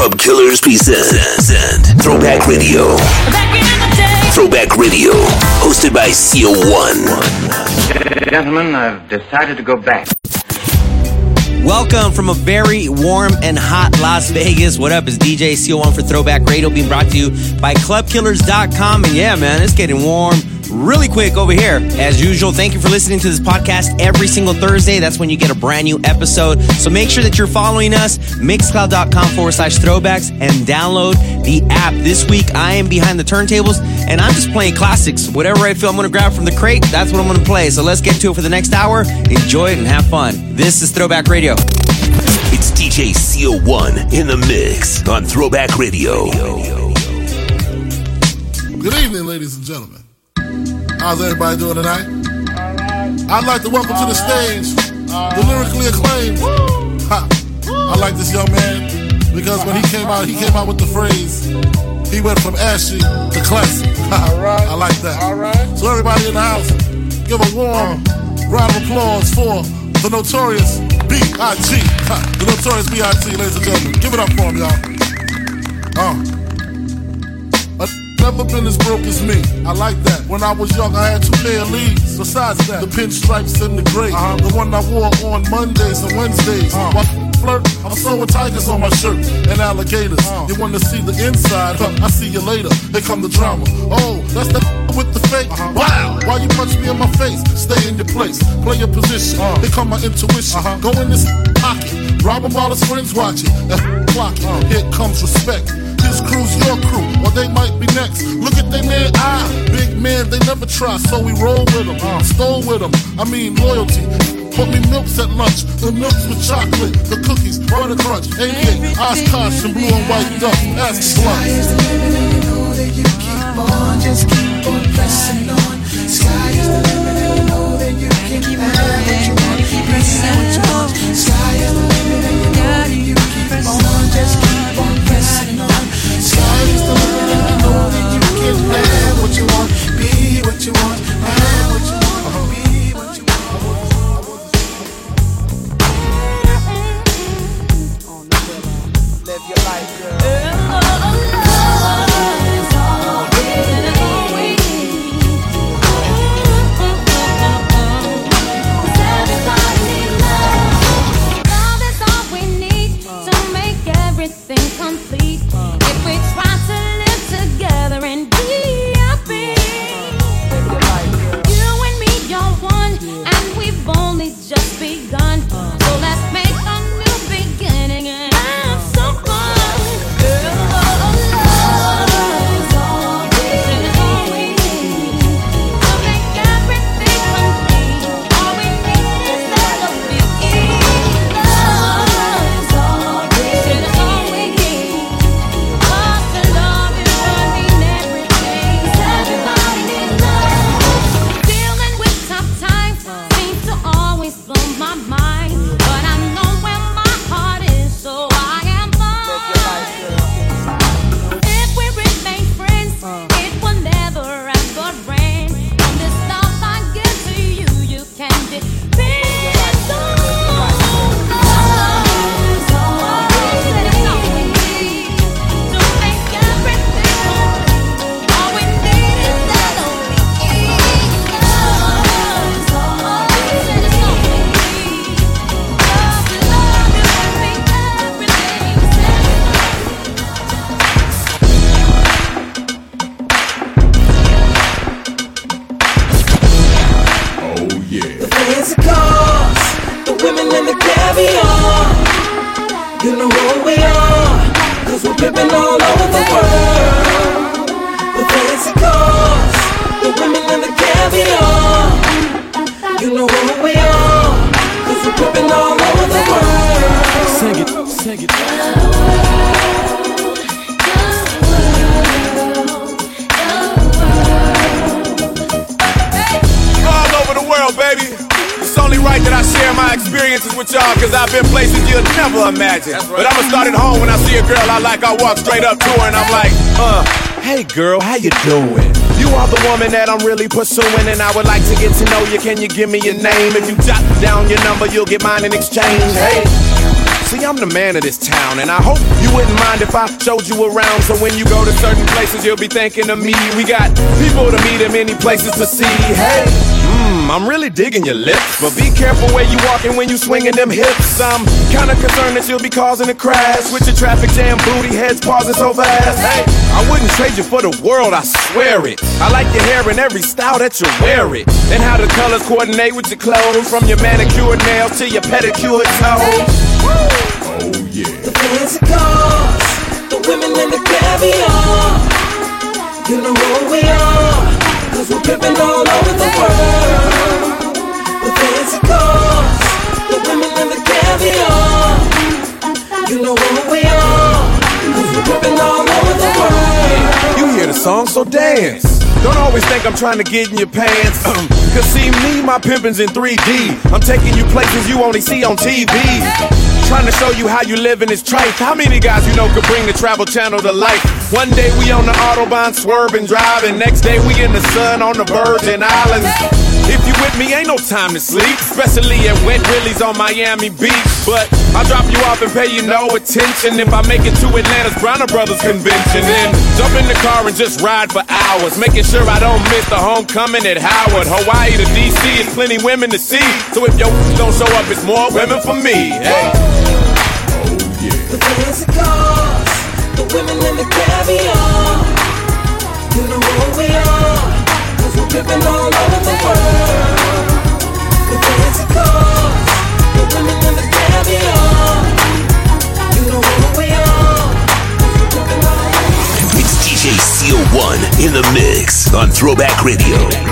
Club Killers present Throwback Radio. Throwback Radio, hosted by CO1. Gentlemen, I've decided to go back. Welcome from a very warm and hot Las Vegas. What up? Is DJ CO1 for Throwback Radio being brought to you by ClubKillers.com. And yeah, man, it's getting warm really quick over here. As usual, thank you for listening to this podcast every single Thursday. That's when you get a brand new episode. So make sure that you're following us, mixcloud.com forward slash throwbacks, and download the app. This week, I am behind the turntables and I'm just playing classics. Whatever I feel I'm going to grab from the crate, that's what I'm going to play. So let's get to it for the next hour. Enjoy it and have fun. This is Throwback Radio. It's DJ CO1 in the mix on Throwback Radio. Good evening, ladies and gentlemen. How's everybody doing tonight? I'd like to welcome to the stage the lyrically acclaimed. Ha. I like this young man because when he came out, he came out with the phrase, he went from ashy to classic. I like that. All right. So everybody in the house, give a warm round of applause for the notorious B.I.G. The notorious B.I.G. Ladies and gentlemen, give it up for him, y'all. Uh. Never been as broke as me. I like that. When I was young, I had two pair of leaves. Besides that, the pinstripes and the gray. Uh-huh. The one I wore on Mondays and Wednesdays. Uh-huh. Flirt, I'm sewing tigers on my shirt and alligators. Uh-huh. You wanna see the inside? Huh, I see you later. Here come the drama. Oh, that's the with the fake. Uh-huh. Wow. Why you punch me in my face? Stay in your place. Play your position. Uh-huh. Here come my intuition. Uh-huh. Go in this pocket. Rob him while his friends watching. That clock. Uh-huh. Here comes respect. This crew's your crew, or they might be next. Look at they man, ah, big man, they never try, so we roll with them, uh, stole with them. I mean, loyalty. Put me milks at lunch, the milks with chocolate, the cookies, butter crunch, AK, Oshkosh, and blue and white duck. Ask the Sky is the limit, and you know that you keep on, just keep on pressing on. Sky is the limit, and you know that you can keep have what you want, keep pressing what you want. Sky is the limit, and you know that you keep on, just keep what you want, be what you want, The fancy cars, the women and the caviar. You know who we are, cause we're pimping all over the world. Sing it, sing it. all over the world, baby. It's only right that I share my experiences with y'all, cause I've been places you'll never imagine. But I'ma start at home when I see a girl I like, I walk straight up to her and I'm like, uh, hey girl, how you doing? You are the woman that I'm really pursuing, and I would like to get to know you. Can you give me your name? If you jot down your number, you'll get mine in exchange. Hey. See, I'm the man of this town, and I hope you wouldn't mind if I showed you around. So when you go to certain places, you'll be thinking of me. We got people to meet and many places to see. Hey, mmm, I'm really digging your lips, but be careful where you walking when you swinging them hips. I'm kinda concerned that you'll be causing a crash with your traffic jam booty heads pausing so fast. Hey, I wouldn't trade you for the world, I swear it. I like your hair in every style that you wear it, and how the colors coordinate with your clothes, from your manicured nails to your pedicured toes. Oh yeah. The fancy cars, the women and the caviar. You know who we are, cause pimping all over the world. The fancy cars, the women and the caviar. You know we are, cause we're pimping all over the world. You hear the song, so dance. Don't always think I'm trying to get in your pants. Cause see me, my pimpin's in 3D. I'm taking you places you only see on TV. Trying to show you how you live in this trife. How many guys you know could bring the travel channel to life? One day we on the Autobahn swerving, driving. Next day we in the sun on the Virgin Islands. If you with me, ain't no time to sleep. Especially at Wet Willie's on Miami Beach. But I'll drop you off and pay you no attention if I make it to Atlanta's Bronner Brothers convention. Then jump in the car and just ride for hours. Making sure I don't miss the homecoming at Howard. Hawaii to DC is plenty women to see. So if your don't show up, it's more women for me. Hey. The fancy cars, the women and the caviar. You know who we we're It's DJ CO1 in the mix on Throwback Radio.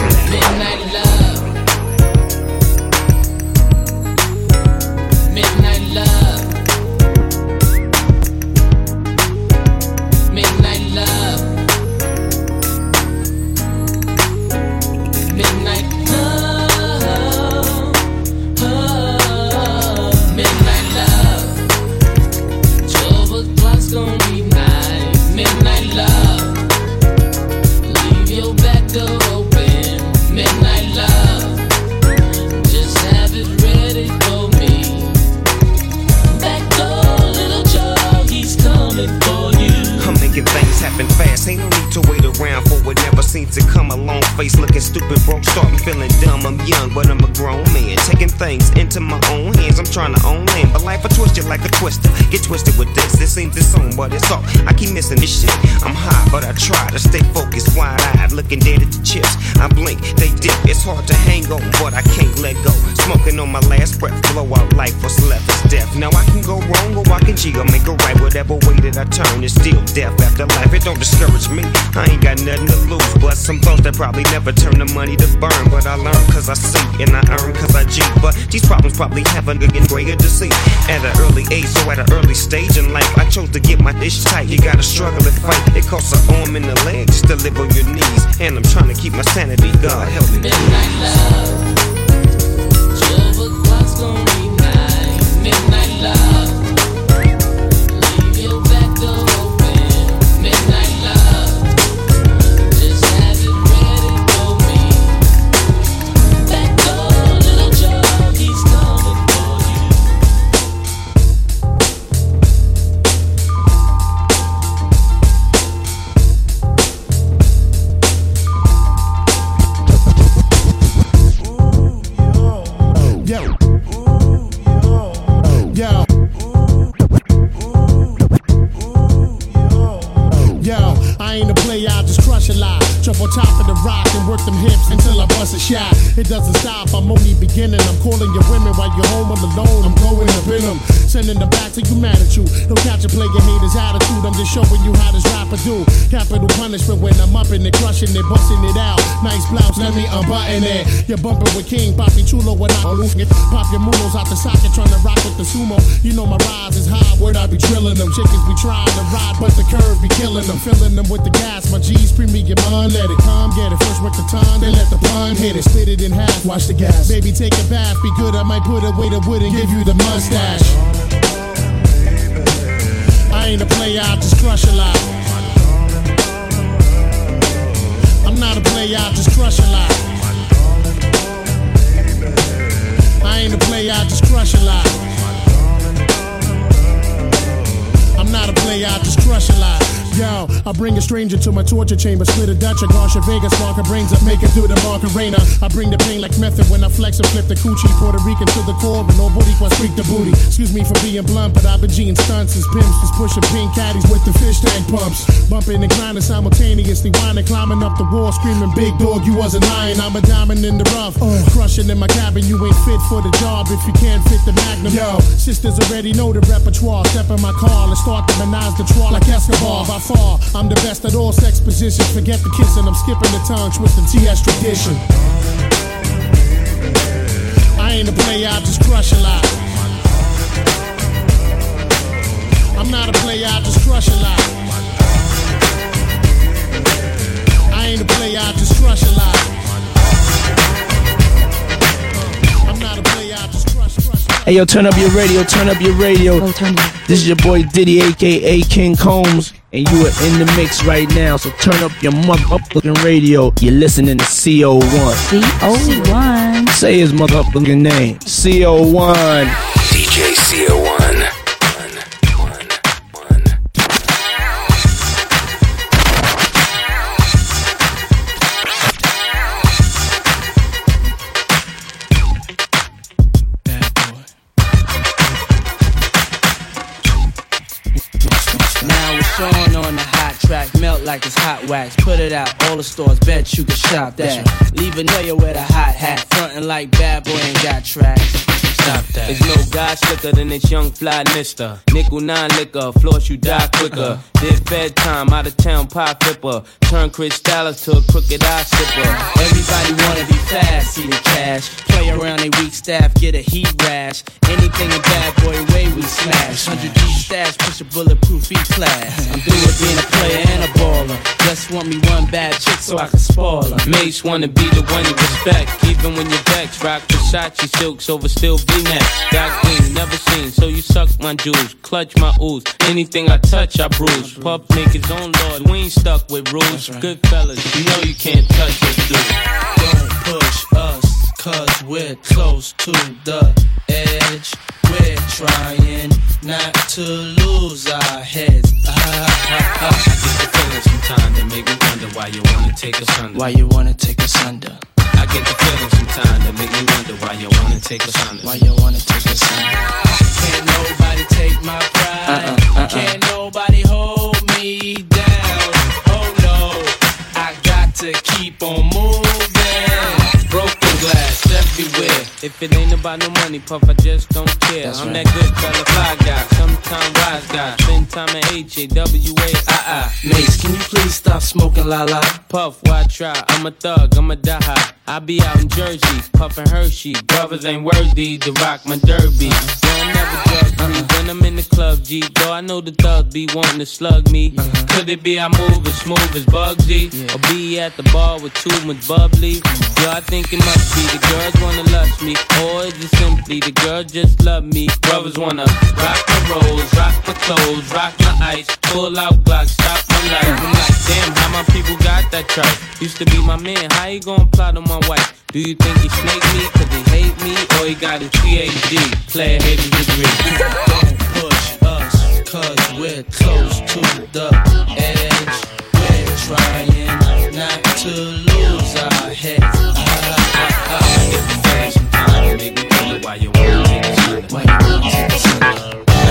This shit. I'm high, but I try to stay focused, wide eyed, looking dead at the chips. I blink, they dip. It's hard to hang on, but I I turn, it's still death after life. It don't discourage me. I ain't got nothing to lose, but some thoughts that probably never turn the money to burn. But I learn cause I see, and I earn cause I G. But these problems probably haven't getting greater to see. At an early age, so at an early stage in life, I chose to get my dish tight. You gotta struggle and fight. It costs an arm and a leg just to live on your knees. And I'm trying to keep my sanity. God help me. Midnight love. Punishment when I'm up in it, crushing it, busting it out. Nice blouse, let me unbutton it. You're bumping with King, Papi Chulo when I it. Pop your mulos out the socket, trying to rock with the sumo. You know my rise is high, word I be drilling them. Chickens be trying to ride, but the curve be killing them. Filling them with the gas, my G's premium it come, get it. First work the time, then let the pun hit it. Split it in half, watch the gas. Baby, take a bath, be good. I might put away the wood and give you the mustache. I ain't a player, I just crush a lot. just. I ain't a player just crush a lot. I'm not a player just crush a lot. Yo, I bring a stranger to my torture chamber, split a Dutch, a Garcia Vegas, spark her brains up, make it through the Macarena. I bring the pain like method when I flex and flip the coochie, Puerto Rican to the core, but nobody can freak the booty. Excuse me for being blunt, but I've been G'ing stunts as pimps, just pushing pink caddies with the fish tank pumps. Bumping and grinding simultaneously, whining, climbing up the wall, screaming, big dog, you wasn't lying. I'm a diamond in the rough, uh, crushing in my cabin, you ain't fit for the job if you can't fit the magnum. Yo, sisters already know the repertoire. Step in my car, let's start the menage the trois like Escobar. By far, I'm the best at all sex positions. Forget the kissing, I'm skipping the tongue, twisting TS tradition. I ain't a player, I just crush a lot. I'm not a player, I just crush a lot. I ain't a player, I just crush a lot. I'm not a player, I just crush, crush, crush. Hey yo, turn up your radio, turn up your radio. This is your boy Diddy, aka King Combs, and you are in the mix right now. So turn up your motherfucking radio. You're listening to CO1. CO1. Say his motherfucking name. CO1. DJ CO1. Like it's hot wax. Put it out, all the stores, bet you can shop that. Leave a nigga with a hot hat, frontin' like bad boy ain't got tracks. Stop that. There's no guy slicker than this young fly mister. Nickel nine liquor, floss you die quicker. Uh-huh. This bedtime, out of town pie flipper. Turn Chris Dallas to a crooked eye sipper. Everybody wanna be fast, see the cash. Play around they weak staff, get a heat rash. Anything a bad boy way we smash. 100 deep stash, push a bulletproof E class. Uh-huh. I'm through with being a player and a baller. Just want me one bad chick so I can spoil her. Mace wanna be the one you respect, even when you're vexed. Rock Versace silks over still V-necks. Got green, never seen, so you suck my jewels, clutch my ooze. Anything I touch, I bruise. Puff make his own lord, we ain't stuck with rules. Good fellas, you know you can't touch us, dude. Don't push us, cause we're close to the edge. We're trying not to lose our heads. Ah, ah, ah. I get the feeling sometimes that make me wonder why you wanna take us under. Why you wanna take us under? I get the feeling sometimes that make me wonder why you wanna take us under. Why you wanna take us under? Can't nobody take my pride. Uh-uh, uh-uh. Can't nobody hold me down. Oh no, I got to keep on moving. Broken glass everywhere. If it ain't about no money, puff, I just don't care. That's I'm right. that good fella, fly guy, sometime wise guy. Spend time at H A W A I I. Mace, can you please stop smoking la la? Puff, why try? I'm a thug, I'm a die. I be out in Jersey, puffin' Hershey. Brothers ain't worthy to rock my derby. Uh-huh. Don't never judge me uh-huh. when I'm in the club, G. Though I know the thugs be wanting to slug me. Uh-huh. Could it be I move as smooth as Bugsy? Or be at the bar with too much bubbly? Yo, I think it must be the girls wanna lust me. Or is it simply the girl just love me? Brothers wanna rock my rolls, rock my clothes, rock my ice. Pull out Glock, stop my life. I'm like, damn, how my people got that tripe? Used to be my man, how he gon' plot on my wife? Do you think he snake me cause he hate me? Or he got his PhD, player hating degree? Don't push us, cause we're close to the edge. We're trying not to lose our heads. Ah, ah, ah. Make me wonder why you wanna take us under. Why you wanna take the feeling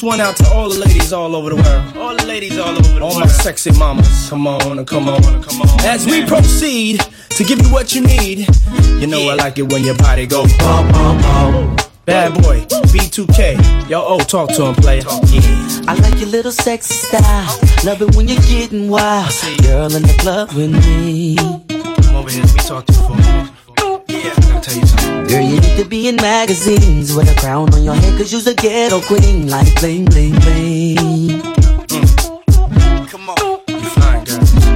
this one out to all the ladies all over the world. All the ladies all over the world. All my sexy mamas. Come on, and come on, come on. As we proceed to give you what you need, you know I like it when your body go bum bum bum. Bad boy, B2K. Yo, oh, talk to him, player. Yeah. I like your little sexy style. Love it when you're getting wild. Girl in the club with me. Come over here, let me talk to you for a minute. Yeah, I gotta tell you something. Girl, you need to be in magazines with a crown on your head, cause you's a ghetto queen, like bling, bling, bling. Come on, it's not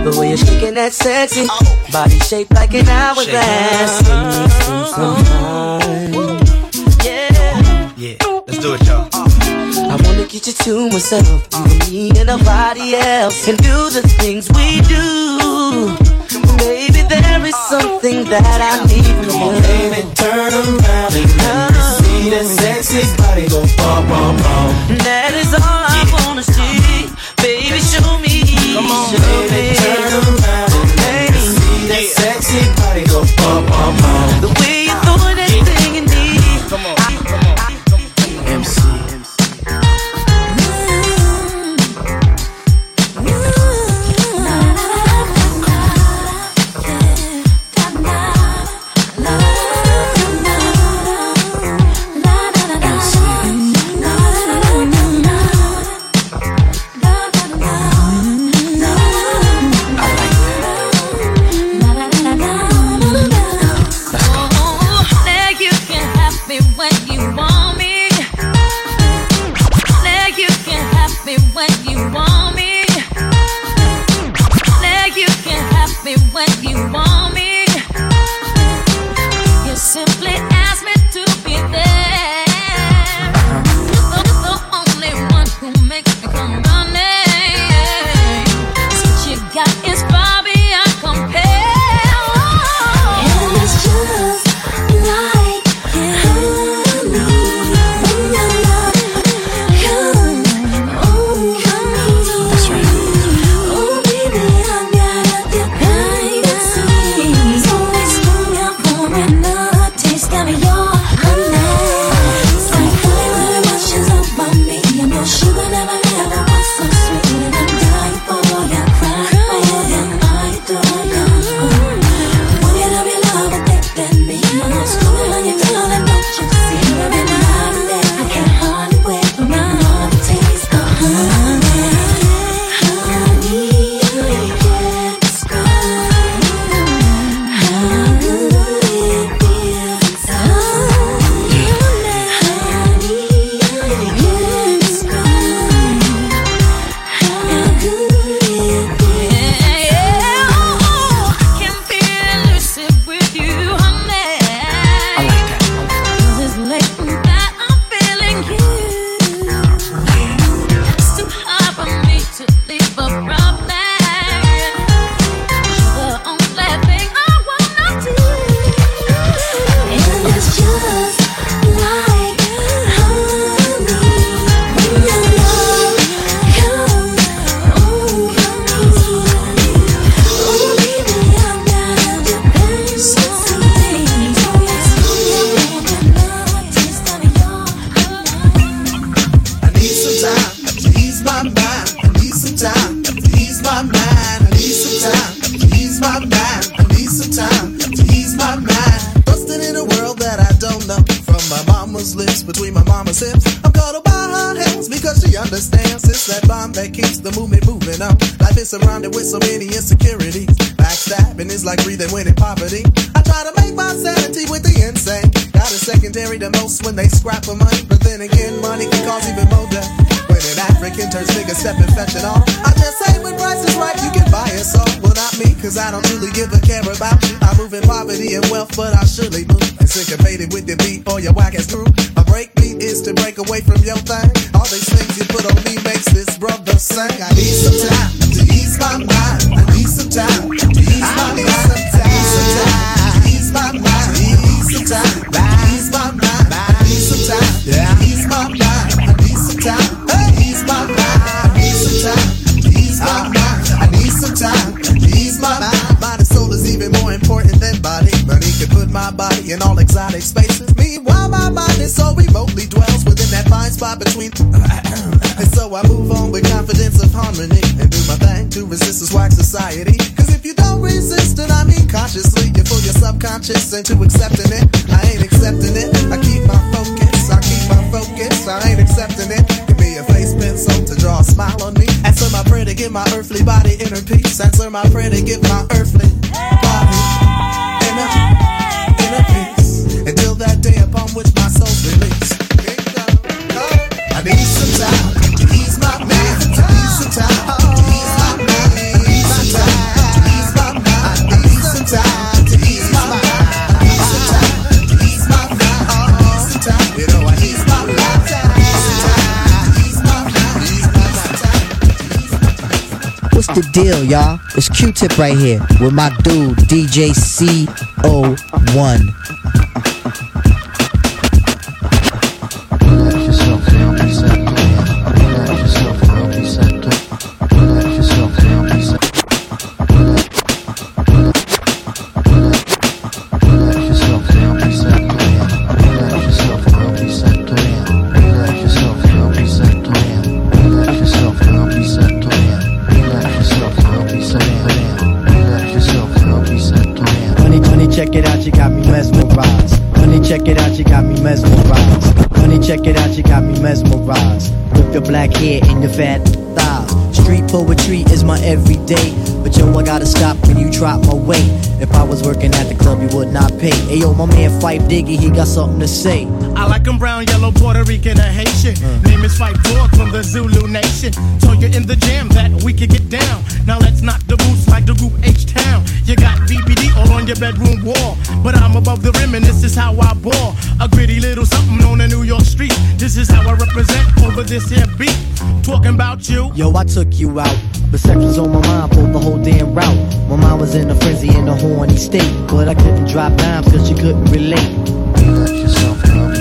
the way you're shaking that sexy body shaped like an hourglass. Give me some time. Yeah. Yeah, let's do it, y'all. Uh, I wanna get you to myself, you and me and nobody else, and do the things we do. Baby, there is something that I need from Come on, you. baby, turn around and let me see that uh-huh. sexy body go bum bum bum. That is all I wanna see. Baby, show me. Come on, baby, turn around and let me see that sexy body go bum bum bum. The way conscious into accepting it. I ain't accepting it. I keep my focus. I keep my focus. I ain't accepting it. Give me a face pencil to draw a smile on me. Answer my prayer to get my earthly body inner peace. Answer my prayer to get deal, y'all. It's Q-Tip right here with my dude, DJ CO1. day. But yo, I gotta stop when you drop my weight. If I was working at the club, you would not pay. Hey yo, my man Phife Diggy, he got something to say. I like him brown, yellow, Puerto Rican, or Haitian. Uh. Name is Phife Dawg from the Zulu Nation. Told you in the jam that we could get down. Now let's knock the boots like the group H Town. You got BBD all on your bedroom wall. But I'm above the rim and this is how I ball. A gritty little something on the New York street. This is how I represent over this here beat. Talking about you. Yo, I took you out Perceptions on my mind pulled the whole damn route. My mind was in a frenzy in a horny state. But I couldn't drop cause you couldn't relate. You yourself love.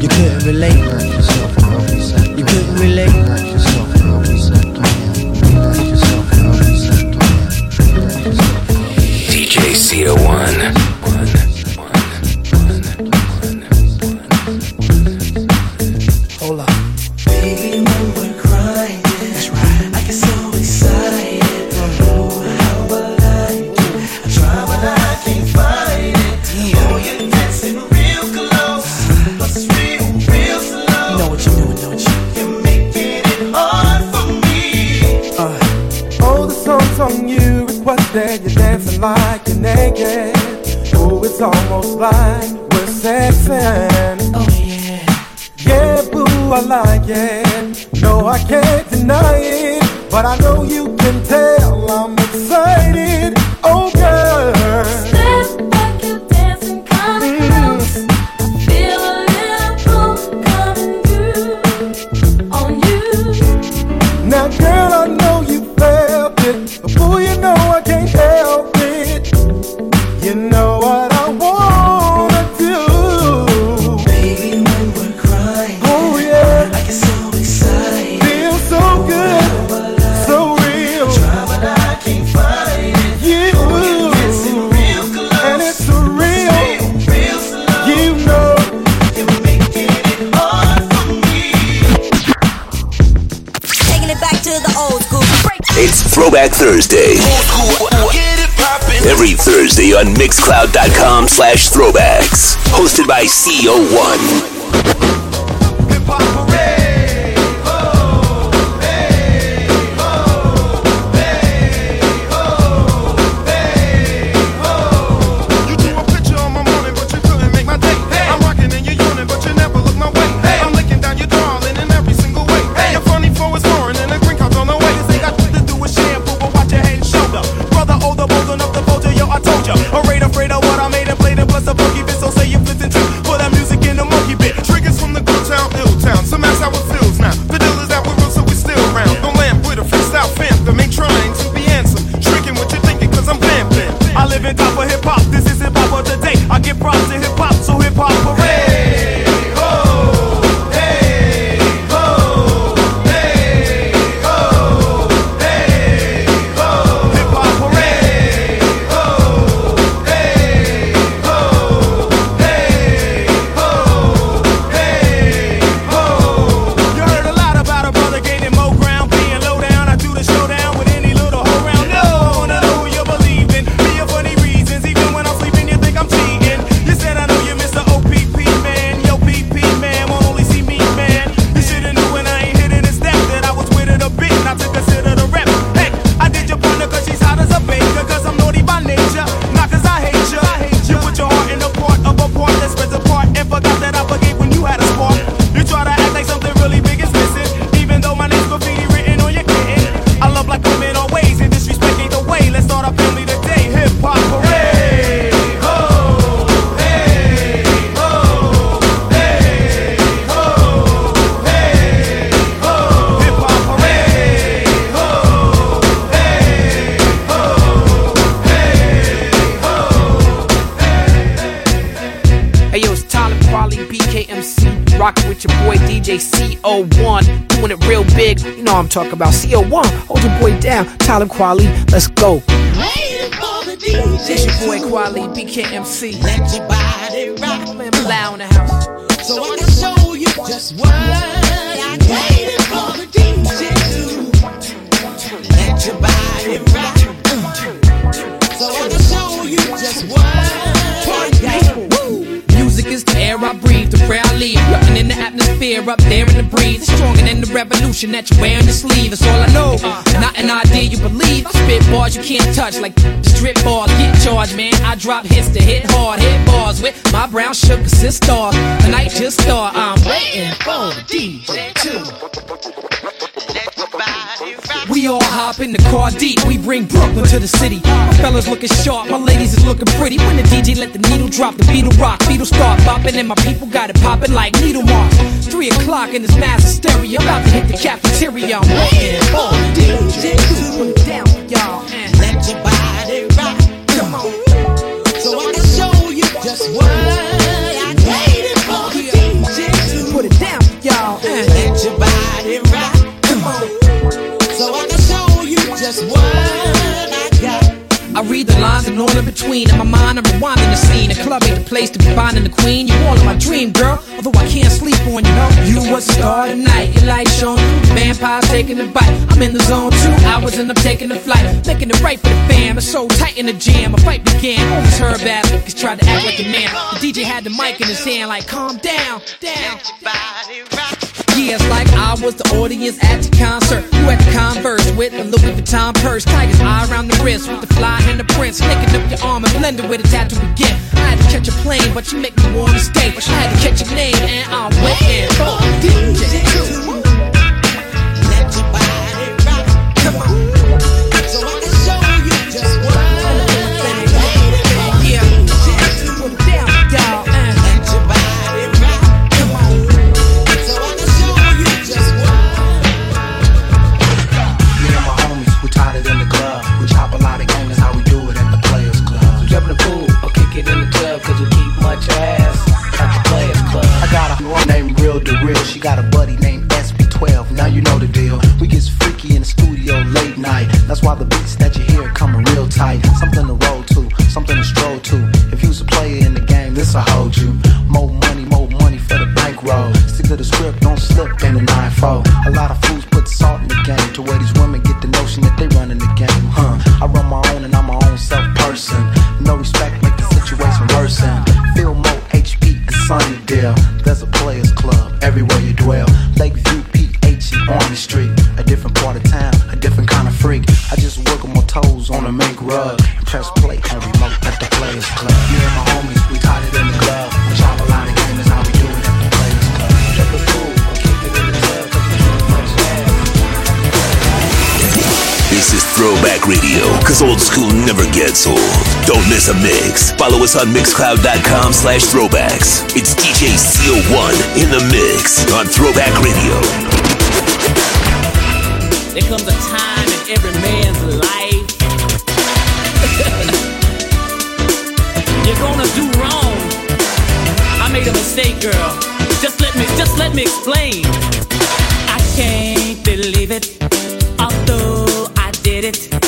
You couldn't relate. You yourself love. You couldn't relate. Yourself love. DJ CO1. Hosted by CO1. Big. You know I'm talking about CO1. Hold your boy down, Talib Kweli, let's go. It's your boy Kweli, BKMC. Let your body rock. Man, Blau in the house. So I can show you just what I waited for the DJ to let your body rock. So I can show you just what Woo! Music is the air I breathe, the prayer I leave. Nothing in the atmosphere up there in the breeze. Stronger than the revolution that you wear on your sleeve. That's all I know. Uh-huh. Not an idea you believe. I spit bars you can't touch like strip bars. Get charged, man. I drop hits to hit hard. Hit bars with my brown sugar sister. The night just start. I'm waiting for the DJ We all hop in the car deep. We bring Brooklyn to the city. My fellas looking sharp, my ladies is looking pretty. When the DJ let the needle drop, the beetle rock, beetle start bopping, and my people got it popping like needle marks. Three o'clock in this massive stereo, about to hit the cafeteria. I'm waiting for DJ to down, y'all. Let your body rock. Come on. So I can show you just what all in between. In my mind, I'm rewinding the scene. A club ain't the place to be finding the queen. You all in my dream, girl. Although I can't sleep on you. You was the star tonight. Your light shone through. Vampires taking a bite. I'm in the zone two hours and I'm taking the flight. Making it right for the fam. It's so tight in the jam. A fight began. Always heard bad Lucas tried to act like a man. The DJ had the mic in his hand, like calm down, down. Yeah, it's like I was the audience at the concert. You had the converse with a Louis Vuitton purse. Tiger's eye around the wrist with the fly and the prince. Licking up your arm and blended with a tattoo again. I had to catch a plane, but you make me want to stay. I had to catch your name and I'm waiting for the DJ. Us on mixcloud.com slash throwbacks. It's DJ CO1 in the mix on Throwback Radio. There comes a time in every man's life. You're gonna do wrong. I made a mistake, girl. Just let me, just let me explain. I can't believe it, although I did it.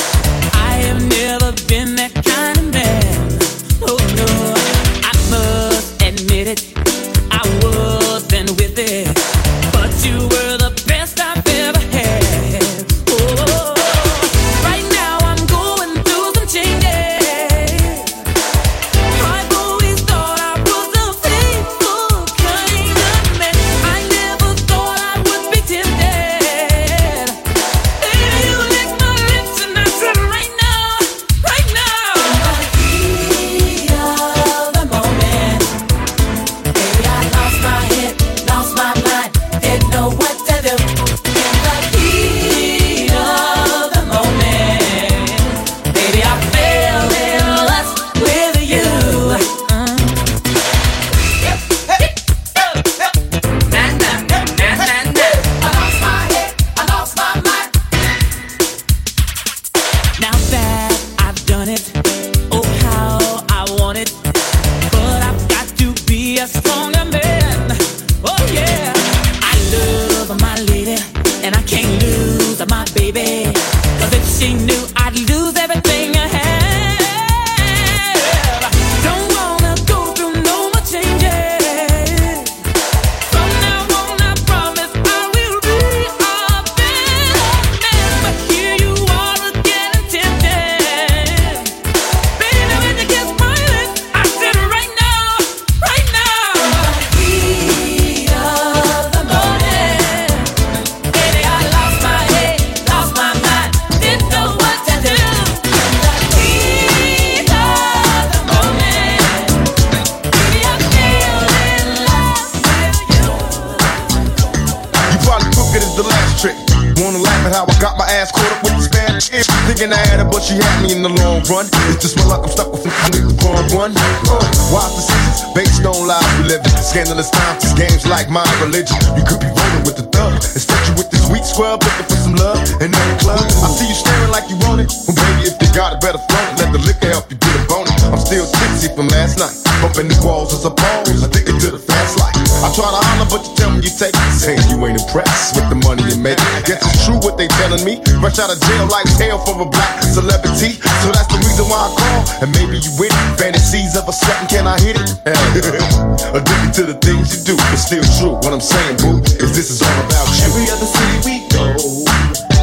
Scandalous times, these games like my religion. You could be rolling with the thug. Instead, you with this sweet scrub looking for some love in every club. I see you staring like you want it. Well, baby, if you got it, better float it. Let the liquor help you get a bonus. I'm still tipsy from last night. Bumping the walls as a pose. Addicted to the fast life. I try to holler, but you tell me you take it. Saying you ain't impressed with the money you make. Guess it's true telling me. Fresh out of jail like hell for a black celebrity. So that's the reason why I call. And maybe you with it. Fantasies of a second, can I hit it? Addicted to the things you do, It's still true. What I'm saying, boo, is this is all about you. Every other city we go,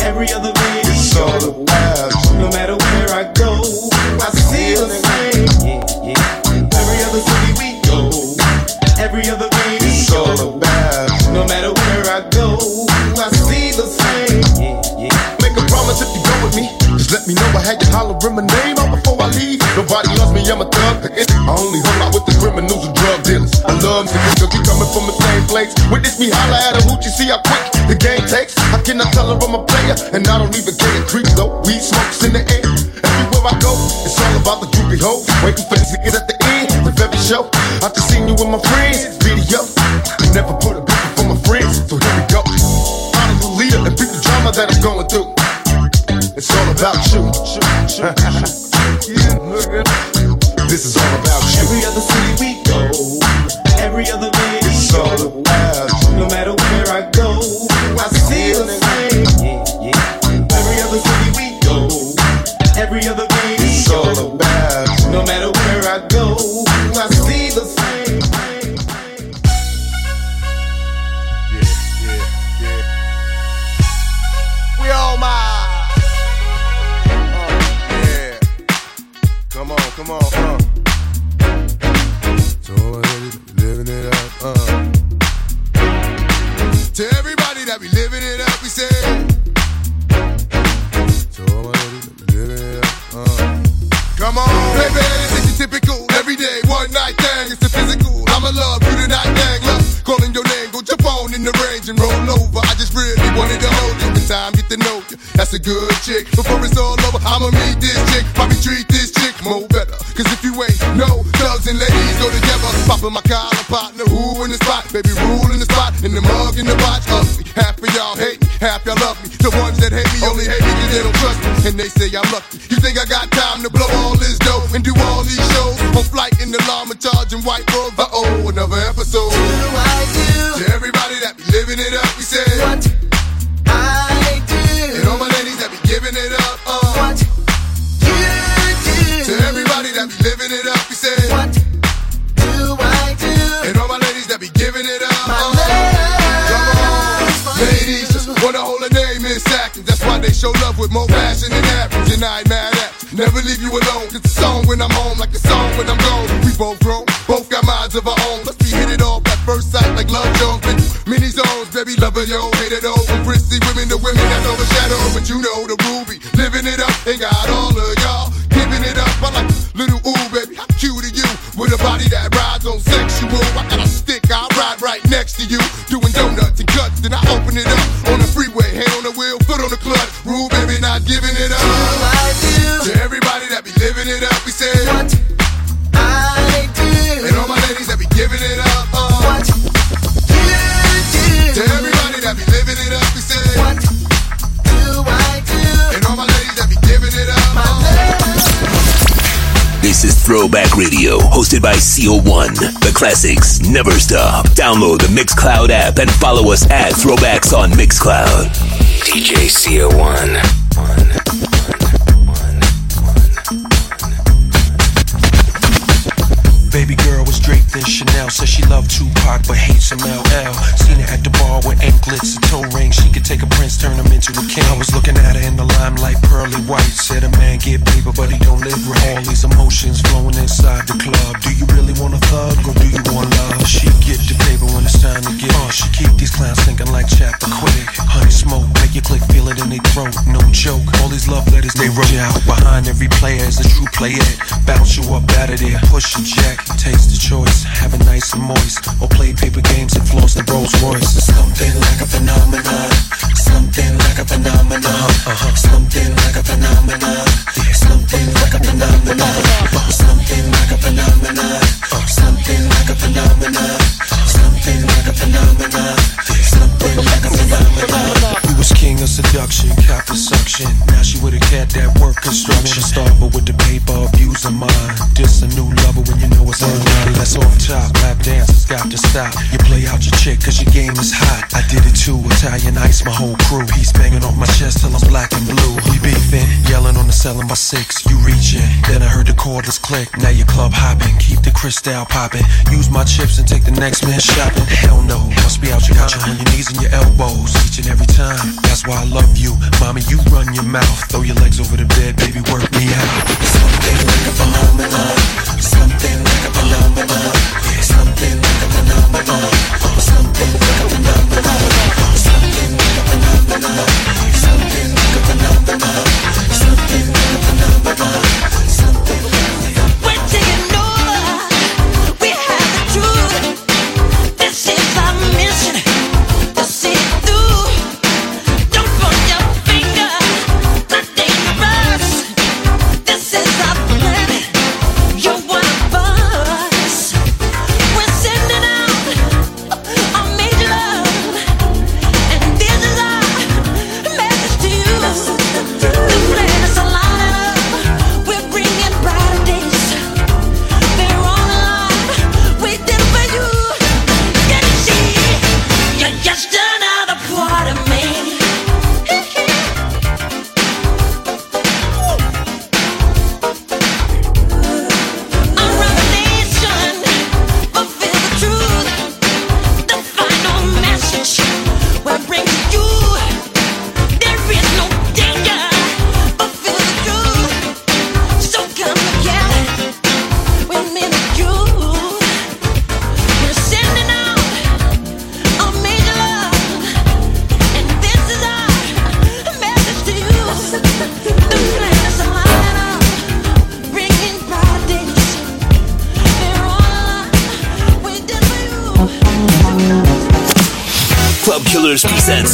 every other radio. It's all about you. No matter You hollering my name out before I leave. Nobody loves me, I'm a thug. I only hung out with the criminals and drug dealers. I love niggas cause we coming from the same place. Witness me holler at a hoochie, see how quick the game takes. I tell her I'm a player? And I don't even care. Creep though, weed smokes in the air. Everywhere I go, it's all about the groupie hoes. Waiting for the niggas at the end of every show. I just seen you with my friends, video. I Never put a bitch for my friends, so here we go. Honor the leader and beat the drama that I'm going through. It's all about you. 诶 呀 To everybody that be living it up, we say. To all my ladies that be living it up, uh. Come on, baby, this is typical everyday one night thing. It's the physical. I'ma love you tonight, dang. Love calling your name, go jump on in the range and roll over. I just really wanted to hold you. In time, get to know you. That's a good chick. Before it's all over, I'ma meet this chick. Probably treat this chick more better. Cause if you ain't no thugs and ladies go together. Popping my collar partner, who in the spot? Baby, rule in the spot. In the mug, in the watch. Ugly. Half of y'all hate me, half y'all love me. The ones that hate me only hate me cause they don't trust me. And they say I'm lucky. You think I got time to blow all this dough and do all these shows? On flight in the llama charging white robes. Uh oh, another episode. Show love with more passion than average. And I ain't mad at. Never leave you alone. Cause the song when I'm home, like the song when I'm gone. We both grown, both got minds of our own. Let's be hit it off at first sight like love Jones. Many zones, baby, lover, yo, hate it all. From prissy women to women that overshadow. But you know the ruby, living it up, ain't got all of y'all. Giving it up, I like little ooh, baby, how cute are you? With a body that rides on sexual. Is Radio, hosted by CO1. The classics never stop. Download the Mixcloud app and follow us at Throwbacks on Mixcloud. DJ CO1. Baby girl was draped in Chanel, said she loved Tupac but hates some LL. Bar with anklets and toe rings. She could take a prince, turn him into a king. I was looking at her in the limelight, pearly white. Said a man get paper, but he don't live right. All these emotions flowing inside the club. Do you really want a thug or do you want love? She get the paper when it's time to get on. She keep these clowns thinking like chapter quick. Honey smoke, make your click, feel it in their throat. No joke. All these love letters they wrote you out behind every player is a true player. Bounce you up out of there, push and jack. Taste the choice, have it nice and moist, or play paper games and floss the Rolls Royce. Something like a phenomenon, something like a phenomenon, uh-huh. something like a phenomenon, something like a phenomenon, You play out your chick cause your game is hot. I did it too, Italian ice, my whole crew. He's banging off my chest till I'm black and blue. We beefing, yelling on the cell by six. You reaching, then I heard the cordless click. Now you club hopping, keep the crystal popping. Use my chips and take the next man shopping. Hell no, must be out your got you on your knees and your elbows each and every time. That's why I love you, mommy. You run your mouth, throw your legs over the bed, baby. Work me out. Something like a phenomenon. Something like a phenomenon. Something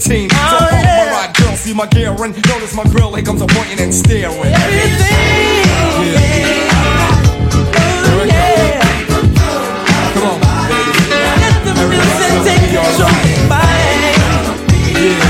15. So Oh, yeah. my ride, girl, see my gear and notice my grill. Here comes a pointing and staring. Everything. Come on, baby. Let the music take control. Bang.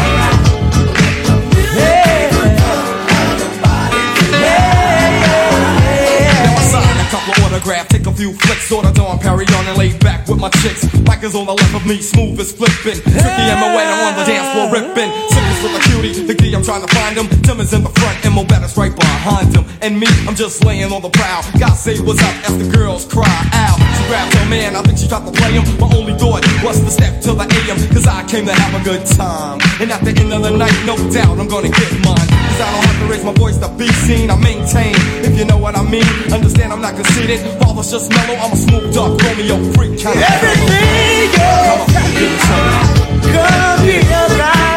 Now I sign a couple of autograph, take a few flicks, of Dom Perignon and lay back with my chicks. Is on the left of me, smooth as flipping. Tricky and I'm on the dance floor ripping. With a cutie, the key, I'm trying to find him. Tim is in the front, and Bettis right behind him. And me, I'm just laying on the prowl. God say what's up as the girls cry out. She grabbed her man, I think she tried to play him. My only thought was to step to the AM, cause I came to have a good time. And at the end of the night, no doubt I'm gonna get mine. Cause I don't have to raise my voice to be seen, I maintain. If you know what I mean, understand I'm not conceited. Father's just mellow, I'm a smooth dark Romeo freak. Everything, Come on, give me. Gonna be alright.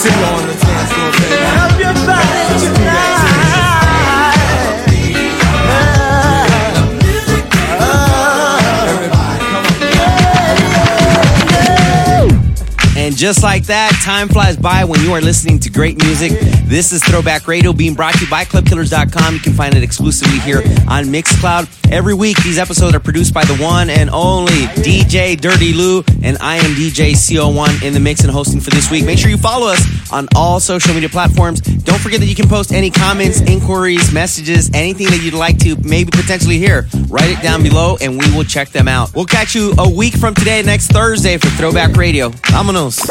I just like that, time flies by when you are listening to great music. This is Throwback Radio being brought to you by ClubKillers.com. You can find it exclusively here on Mixcloud. Every week, these episodes are produced by the one and only DJ Dirty Lou, and I am DJ CO1 in the mix and hosting for this week. Make sure you follow us on all social media platforms. Don't forget that you can post any comments, inquiries, messages, anything that you'd like to maybe potentially hear. Write it down below and we will check them out. We'll catch you a week from today, next Thursday, for Throwback Radio. Vámonos.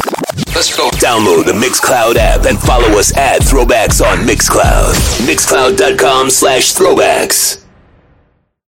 Let's go. Download the Mixcloud app and follow us at Throwbacks on Mixcloud. Mixcloud.com slash throwbacks.